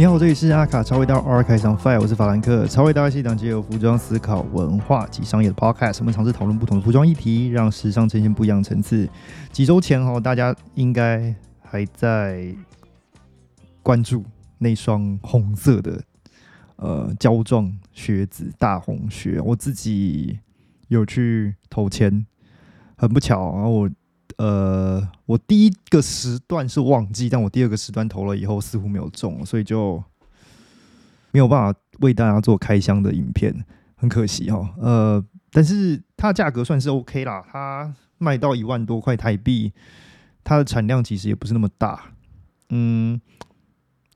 你好，这里是阿卡超伟大 R 开场 Fire，我是法兰克。超伟大系统借由服装思考文化及商业的 Podcast，我们尝试讨论不同的服装议题，让时尚呈现不一样层次。几周前哈，大家应该还在关注那双红色的呃胶状靴子大红靴，我自己有去投签，很不巧，然后我。呃，我第一个时段是忘记，但我第二个时段投了以后似乎没有中，所以就没有办法为大家做开箱的影片，很可惜哈。呃，但是它价格算是 OK 啦，它卖到一万多块台币，它的产量其实也不是那么大，嗯，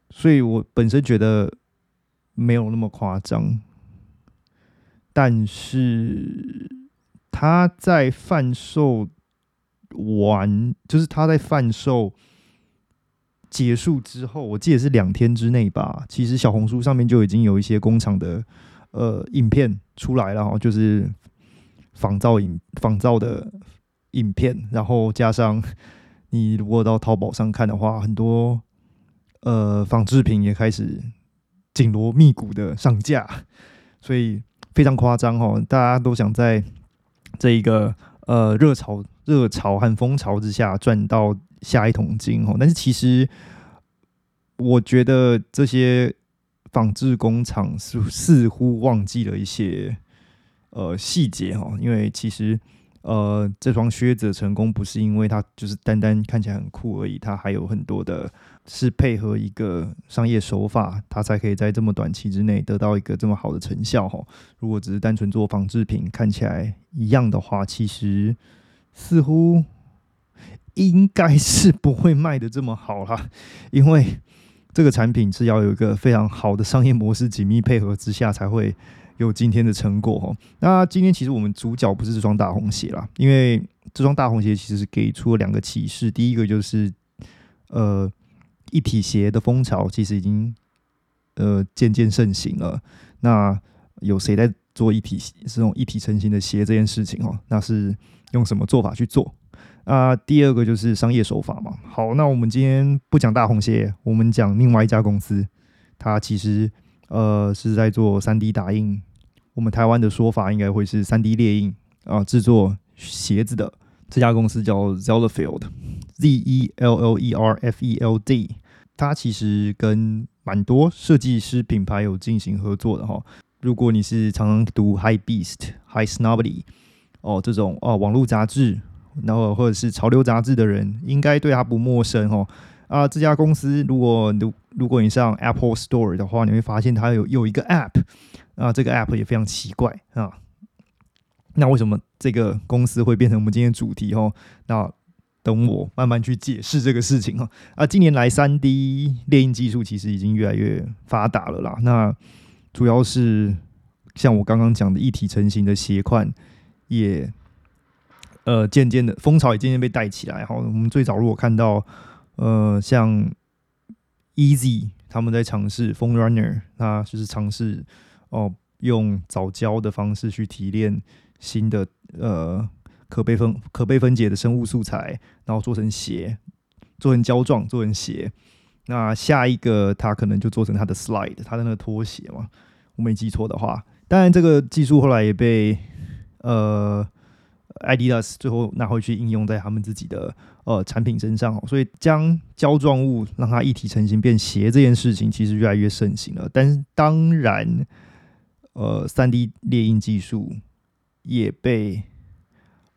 所以我本身觉得没有那么夸张，但是它在贩售。完就是他在贩售结束之后，我记得是两天之内吧。其实小红书上面就已经有一些工厂的呃影片出来了哈，就是仿造影仿造的影片，然后加上 你如果到淘宝上看的话，很多呃仿制品也开始紧锣密鼓的上架，所以非常夸张哈，大家都想在这一个呃热潮。热潮和风潮之下赚到下一桶金哦，但是其实我觉得这些纺织工厂似似乎忘记了一些呃细节哦，因为其实呃这双靴子成功不是因为它就是单单看起来很酷而已，它还有很多的是配合一个商业手法，它才可以在这么短期之内得到一个这么好的成效哈。如果只是单纯做仿制品看起来一样的话，其实。似乎应该是不会卖的这么好啦，因为这个产品是要有一个非常好的商业模式紧密配合之下，才会有今天的成果哈。那今天其实我们主角不是这双大红鞋啦，因为这双大红鞋其实是给出了两个启示，第一个就是呃一体鞋的风潮其实已经呃渐渐盛行了。那有谁在做一体这种一体成型的鞋这件事情哦？那是。用什么做法去做啊？第二个就是商业手法嘛。好，那我们今天不讲大红鞋，我们讲另外一家公司，它其实呃是在做三 D 打印。我们台湾的说法应该会是三 D 列印啊，制作鞋子的这家公司叫 Zellerfield，Z E L L E R F E L D。它其实跟蛮多设计师品牌有进行合作的哈。如果你是常常读 High Beast、High Snobby。哦，这种哦，网络杂志，然后或者是潮流杂志的人，应该对它不陌生哦。啊，这家公司，如果如如果你上 Apple Store 的话，你会发现它有有一个 App 啊，这个 App 也非常奇怪啊。那为什么这个公司会变成我们今天主题哦？那等我慢慢去解释这个事情哈。啊，近年来三 D 列印技术其实已经越来越发达了啦。那主要是像我刚刚讲的一体成型的鞋款。也呃，渐渐的风潮也渐渐被带起来。好，我们最早如果看到呃，像 Easy 他们在尝试 Phone Runner，那就是尝试哦，用早教的方式去提炼新的呃可被分可被分解的生物素材，然后做成鞋，做成胶状，做成鞋。那下一个他可能就做成他的 Slide，他的那个拖鞋嘛，我没记错的话。当然，这个技术后来也被呃，Adidas 最后拿回去应用在他们自己的呃产品身上，所以将胶状物让它一体成型变鞋这件事情，其实越来越盛行了。但是当然，呃，三 D 列印技术也被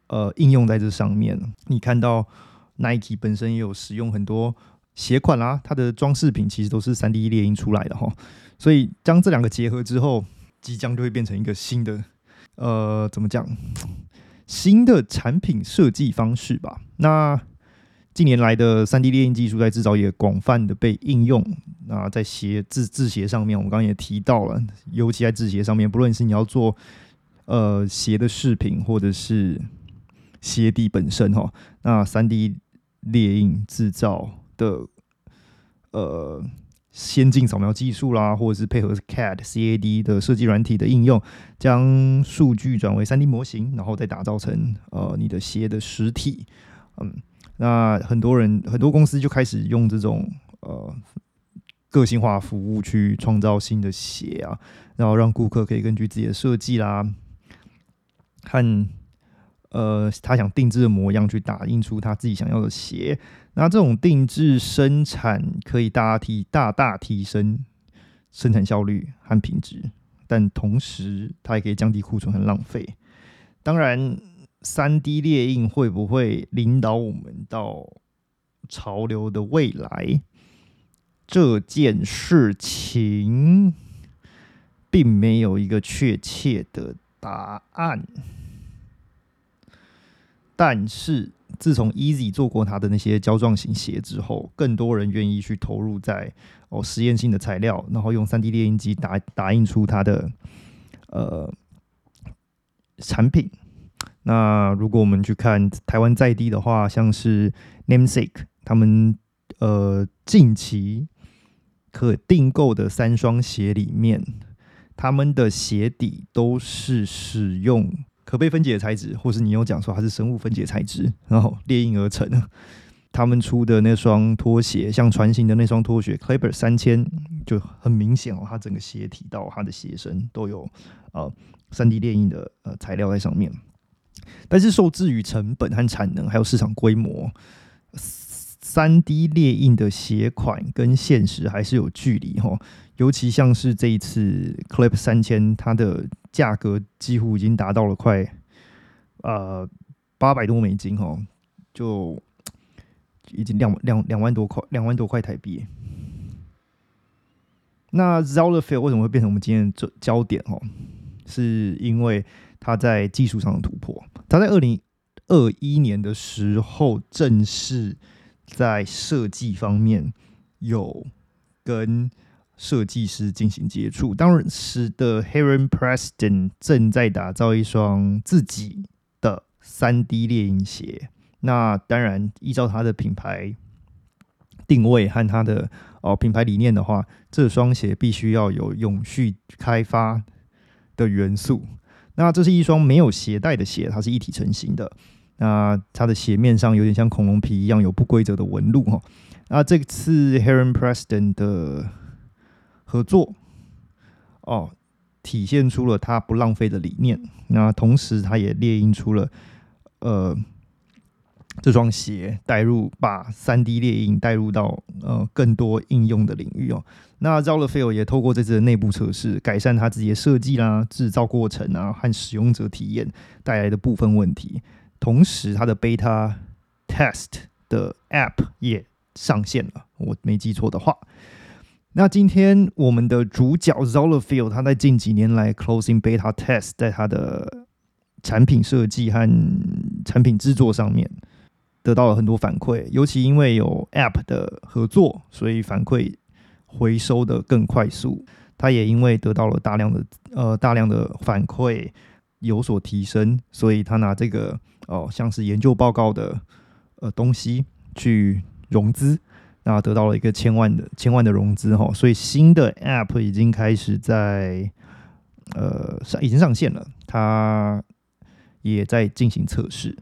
呃应用在这上面。你看到 Nike 本身也有使用很多鞋款啦，它的装饰品其实都是三 D 列印出来的哈。所以将这两个结合之后，即将就会变成一个新的。呃，怎么讲？新的产品设计方式吧。那近年来的三 D 列印技术在制造业广泛的被应用。那在鞋制制鞋上面，我们刚刚也提到了，尤其在制鞋上面，不论是你要做呃鞋的饰品，或者是鞋底本身哈，那三 D 列印制造的呃。先进扫描技术啦，或者是配合 CAD、CAD 的设计软体的应用，将数据转为三 D 模型，然后再打造成呃你的鞋的实体。嗯，那很多人很多公司就开始用这种呃个性化服务去创造新的鞋啊，然后让顾客可以根据自己的设计啦，和呃他想定制的模样去打印出他自己想要的鞋。那这种定制生产可以大提大大提升生产效率和品质，但同时它也可以降低库存和浪费。当然。三 D 列印会不会领导我们到潮流的未来？这件事情并没有一个确切的答案。但是自从 Easy 做过他的那些胶状型鞋之后，更多人愿意去投入在哦实验性的材料，然后用三 D 列印机打打印出它的呃产品。那如果我们去看台湾在地的话，像是 Namesake，他们呃近期可订购的三双鞋里面，他们的鞋底都是使用可被分解的材质，或是你有讲说它是生物分解材质，然后列印而成。他们出的那双拖鞋，像船型的那双拖鞋 Clipper 三千，就很明显哦，它整个鞋体到它的鞋身都有呃三 D 列印的呃材料在上面。但是受制于成本和产能，还有市场规模，三 D 列印的鞋款跟现实还是有距离哈。尤其像是这一次 Clip 三千，它的价格几乎已经达到了快呃八百多美金哈，就已经两两两万多块，两万多块台币。那 z o l l e f i e l 为什么会变成我们今天的焦点哦？是因为它在技术上的突破。他在二零二一年的时候，正式在设计方面有跟设计师进行接触。当时的 Heron Preston 正在打造一双自己的三 D 猎鹰鞋。那当然，依照他的品牌定位和他的哦品牌理念的话，这双鞋必须要有永续开发的元素。那这是一双没有鞋带的鞋，它是一体成型的。那它的鞋面上有点像恐龙皮一样有不规则的纹路哈。那这次 Heron Preston 的合作哦，体现出了他不浪费的理念。那同时，他也列印出了呃。这双鞋带入把三 D 列印带入到呃更多应用的领域哦。那 z o l e f i e l 也透过这次的内部测试，改善他自己的设计啦、制造过程啊和使用者体验带来的部分问题。同时，它的 Beta Test 的 App 也上线了，我没记错的话。那今天我们的主角 Zola Field，他在近几年来 Closing Beta Test 在他的产品设计和产品制作上面。得到了很多反馈，尤其因为有 App 的合作，所以反馈回收的更快速。他也因为得到了大量的呃大量的反馈有所提升，所以他拿这个哦像是研究报告的呃东西去融资，那得到了一个千万的千万的融资哈。所以新的 App 已经开始在呃上已经上线了，它也在进行测试。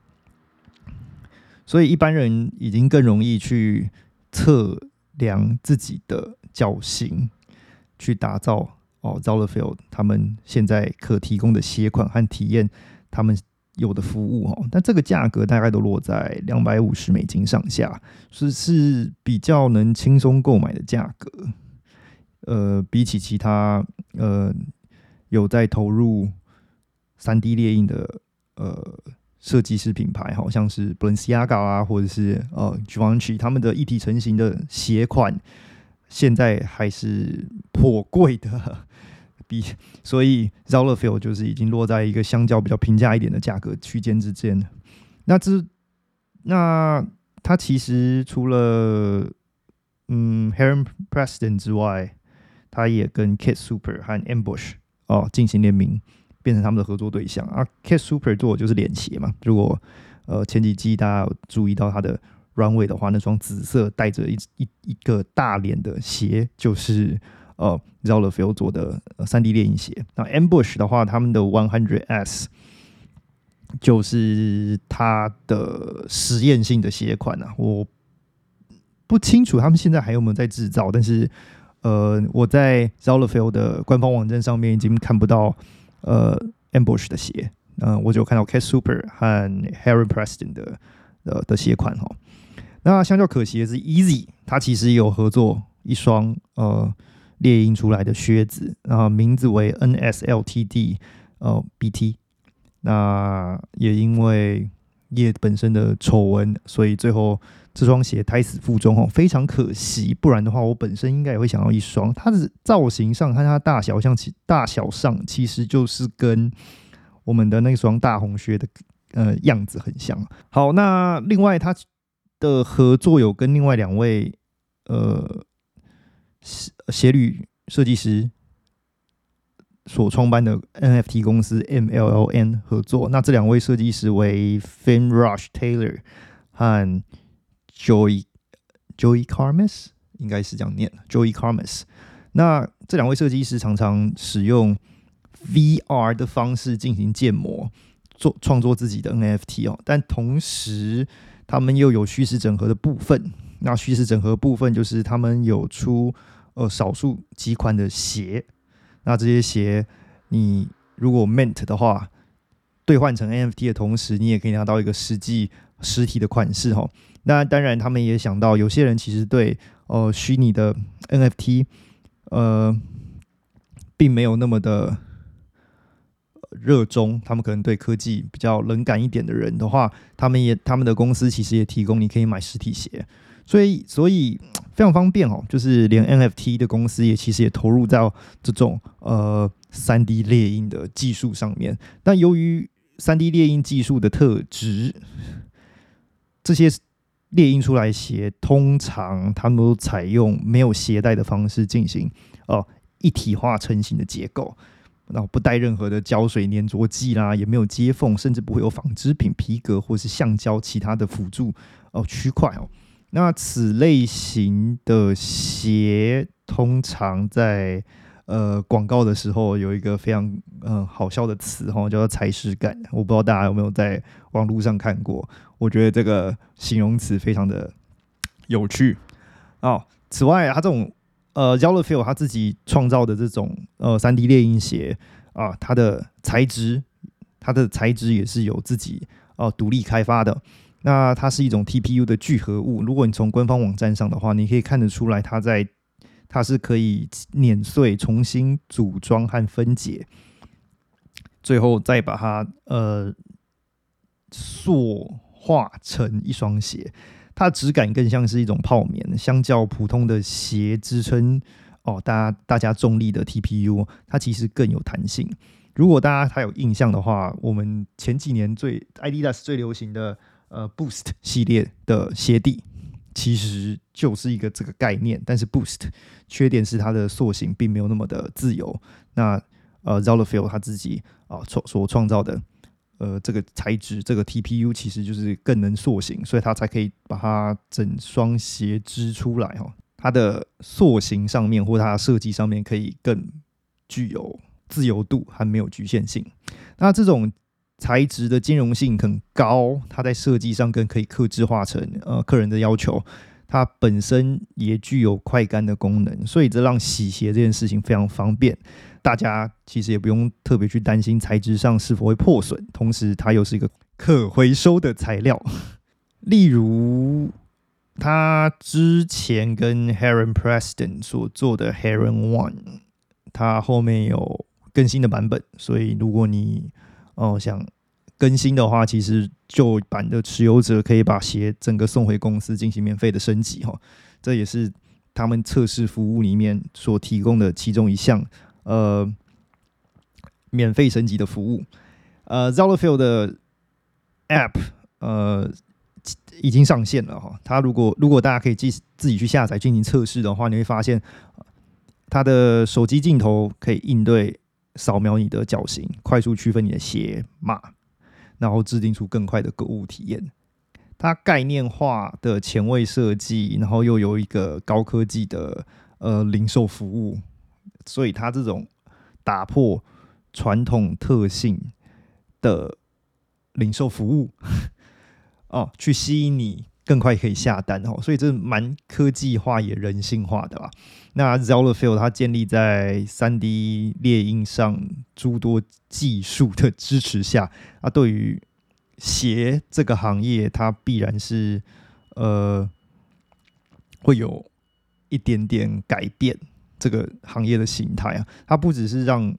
所以一般人已经更容易去测量自己的脚型，去打造哦 z o l e Field 他们现在可提供的鞋款和体验，他们有的服务哦。但这个价格大概都落在两百五十美金上下，是是比较能轻松购买的价格。呃，比起其他呃有在投入三 D 列印的呃。设计师品牌，好像是 Balenciaga 啊，或者是呃 Givenchy，他们的一体成型的鞋款，现在还是颇贵的，所以 z o l e f i e l 就是已经落在一个相较比较平价一点的价格区间之间。那这那它其实除了嗯 Heron Preston 之外，它也跟 Kit Super 和 Ambush 哦进行联名。变成他们的合作对象啊 Kit Super 做的就是脸鞋嘛。如果呃前几季大家有注意到它的 Runway 的话，那双紫色带着一一一个大脸的鞋，就是呃 z o l e f i e l 做的三 D 猎鹰鞋。那 Ambush 的话，他们的 One Hundred S 就是它的实验性的鞋款啊。我不清楚他们现在还有没有在制造，但是呃，我在 Zola Field 的官方网站上面已经看不到呃 Ambush 的鞋，嗯，我只有看到 Cat Super 和 Harry Preston 的呃的鞋款哈。那相较可惜的是，Easy 它其实有合作一双呃猎鹰出来的靴子，然后名字为 NSLTD 呃 BT，那也因为叶本身的丑闻，所以最后。这双鞋胎死腹中哦，非常可惜。不然的话，我本身应该也会想要一双。它的造型上，看它大小像其大小上，其实就是跟我们的那双大红靴的呃样子很像。好，那另外它的合作有跟另外两位呃鞋履设计师所创办的 NFT 公司 MLLN 合作。那这两位设计师为 Fin Rush Taylor 和 Joy Joy Carmes 应该是这样念，Joy Carmes。那这两位设计师常常使用 VR 的方式进行建模，做创作自己的 NFT 哦。但同时，他们又有虚实整合的部分。那虚实整合部分就是他们有出呃少数几款的鞋。那这些鞋，你如果 Mint 的话，兑换成 NFT 的同时，你也可以拿到一个实际实体的款式哈。那当然，他们也想到，有些人其实对呃虚拟的 NFT 呃并没有那么的热衷，他们可能对科技比较冷感一点的人的话，他们也他们的公司其实也提供你可以买实体鞋，所以所以非常方便哦，就是连 NFT 的公司也其实也投入到这种呃三 D 猎鹰的技术上面，但由于三 D 猎鹰技术的特质，这些。猎鹰出来鞋，通常他们都采用没有鞋带的方式进行哦一体化成型的结构，然后不带任何的胶水粘着剂啦，也没有接缝，甚至不会有纺织品、皮革或是橡胶其他的辅助哦区块哦。那此类型的鞋通常在呃广告的时候有一个非常嗯好笑的词哈，叫做踩屎感。我不知道大家有没有在网络上看过。我觉得这个形容词非常的有趣哦。此外，它这种呃 z o l f i e l 他自己创造的这种呃三 D 猎鹰鞋啊，它的材质，它的材质也是有自己呃独立开发的。那它是一种 TPU 的聚合物。如果你从官方网站上的话，你可以看得出来，它在它是可以碾碎、重新组装和分解，最后再把它呃塑。化成一双鞋，它的质感更像是一种泡棉。相较普通的鞋支撑哦，大家大家重力的 TPU，它其实更有弹性。如果大家还有印象的话，我们前几年最 Adidas 最流行的呃 Boost 系列的鞋底，其实就是一个这个概念。但是 Boost 缺点是它的塑形并没有那么的自由。那呃 z o l a f i e l 他自己啊创所创造的。呃，这个材质，这个 TPU 其实就是更能塑形，所以它才可以把它整双鞋织出来哈。它的塑形上面或它的设计上面可以更具有自由度，还没有局限性。那这种材质的兼容性很高，它在设计上更可以克制化成呃客人的要求。它本身也具有快干的功能，所以这让洗鞋这件事情非常方便。大家其实也不用特别去担心材质上是否会破损，同时它又是一个可回收的材料。例如，他之前跟 Heron Preston 所做的 Heron One，它后面有更新的版本，所以如果你哦想更新的话，其实旧版的持有者可以把鞋整个送回公司进行免费的升级哈。这也是他们测试服务里面所提供的其中一项。呃，免费升级的服务，呃，Zola Field 的 App 呃已经上线了哈。它如果如果大家可以自自己去下载进行测试的话，你会发现它的手机镜头可以应对扫描你的脚型，快速区分你的鞋码，然后制定出更快的购物体验。它概念化的前卫设计，然后又有一个高科技的呃零售服务。所以，它这种打破传统特性的零售服务，哦，去吸引你更快可以下单哦，所以这蛮科技化也人性化的啦。那 z e l o f i e l 它建立在 3D 猎鹰上诸多技术的支持下啊，对于鞋这个行业，它必然是呃会有一点点改变这个行业的形态啊。它不只是让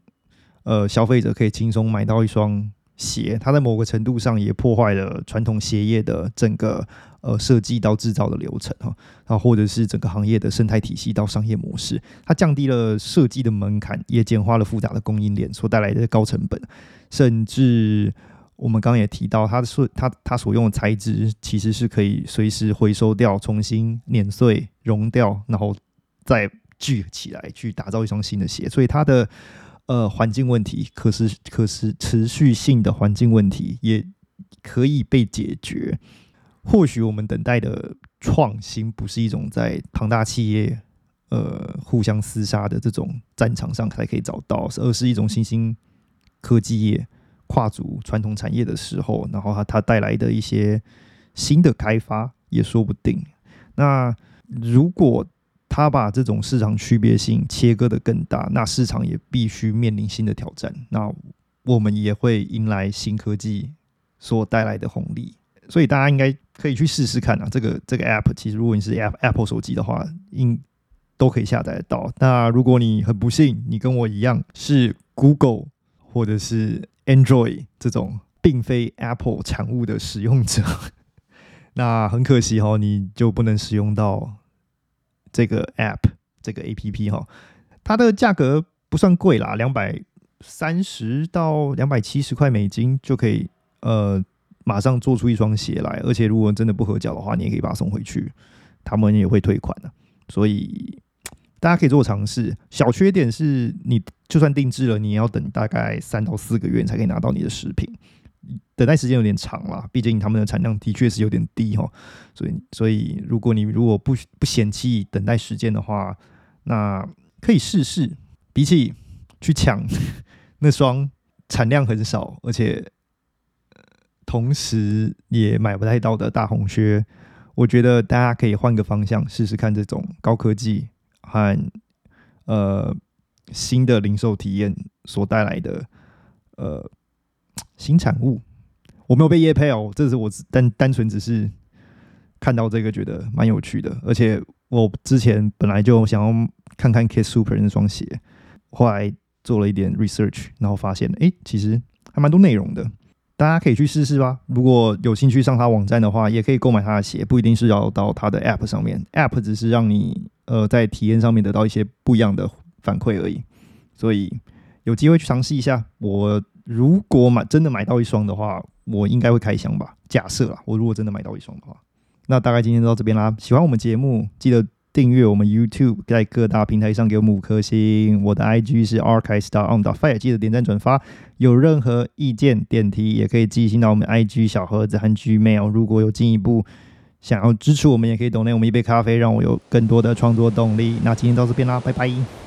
呃消费者可以轻松买到一双鞋，它在某个程度上也破坏了传统鞋业的整个。呃，设计到制造的流程哈，然后或者是整个行业的生态体系到商业模式，它降低了设计的门槛，也简化了复杂的供应链所带来的高成本，甚至我们刚刚也提到，它所它它所用的材质其实是可以随时回收掉、重新碾碎、熔掉，然后再聚起来去打造一双新的鞋，所以它的呃环境问题、可是可是持续性的环境问题也可以被解决。或许我们等待的创新不是一种在庞大企业呃互相厮杀的这种战场上才可以找到，而是一种新兴科技业跨足传统产业的时候，然后它它带来的一些新的开发也说不定。那如果它把这种市场区别性切割的更大，那市场也必须面临新的挑战。那我们也会迎来新科技所带来的红利。所以大家应该可以去试试看啊！这个这个 app 其实如果你是 App Apple 手机的话，应都可以下载得到。那如果你很不幸，你跟我一样是 Google 或者是 Android 这种并非 Apple 产物的使用者，那很可惜哈，你就不能使用到这个 app 这个 app 哈。它的价格不算贵啦，两百三十到两百七十块美金就可以呃。马上做出一双鞋来，而且如果真的不合脚的话，你也可以把它送回去，他们也会退款的。所以大家可以做尝试。小缺点是你就算定制了，你也要等大概三到四个月才可以拿到你的食品，等待时间有点长了。毕竟他们的产量的确是有点低哈。所以，所以如果你如果不不嫌弃等待时间的话，那可以试试。比起去抢 那双产量很少，而且。同时也买不太到的大红靴，我觉得大家可以换个方向试试看这种高科技和呃新的零售体验所带来的呃新产物。我没有被叶配哦，这是我单单纯只是看到这个觉得蛮有趣的，而且我之前本来就想要看看 K Super 那双鞋，后来做了一点 research，然后发现哎，其实还蛮多内容的。大家可以去试试吧。如果有兴趣上他网站的话，也可以购买他的鞋，不一定是要到他的 App 上面。App 只是让你呃在体验上面得到一些不一样的反馈而已。所以有机会去尝试一下。我如果买真的买到一双的话，我应该会开箱吧。假设啦，我如果真的买到一双的话，那大概今天就到这边啦。喜欢我们节目，记得。订阅我们 YouTube，在各大平台上给我们五颗星。我的 IG 是 archive.on.fire，记得点赞转发。有任何意见点题，也可以寄信到我们 IG 小盒子和 Gmail。如果有进一步想要支持我们，也可以 donate 我们一杯咖啡，让我有更多的创作动力。那今天到这边啦，拜拜。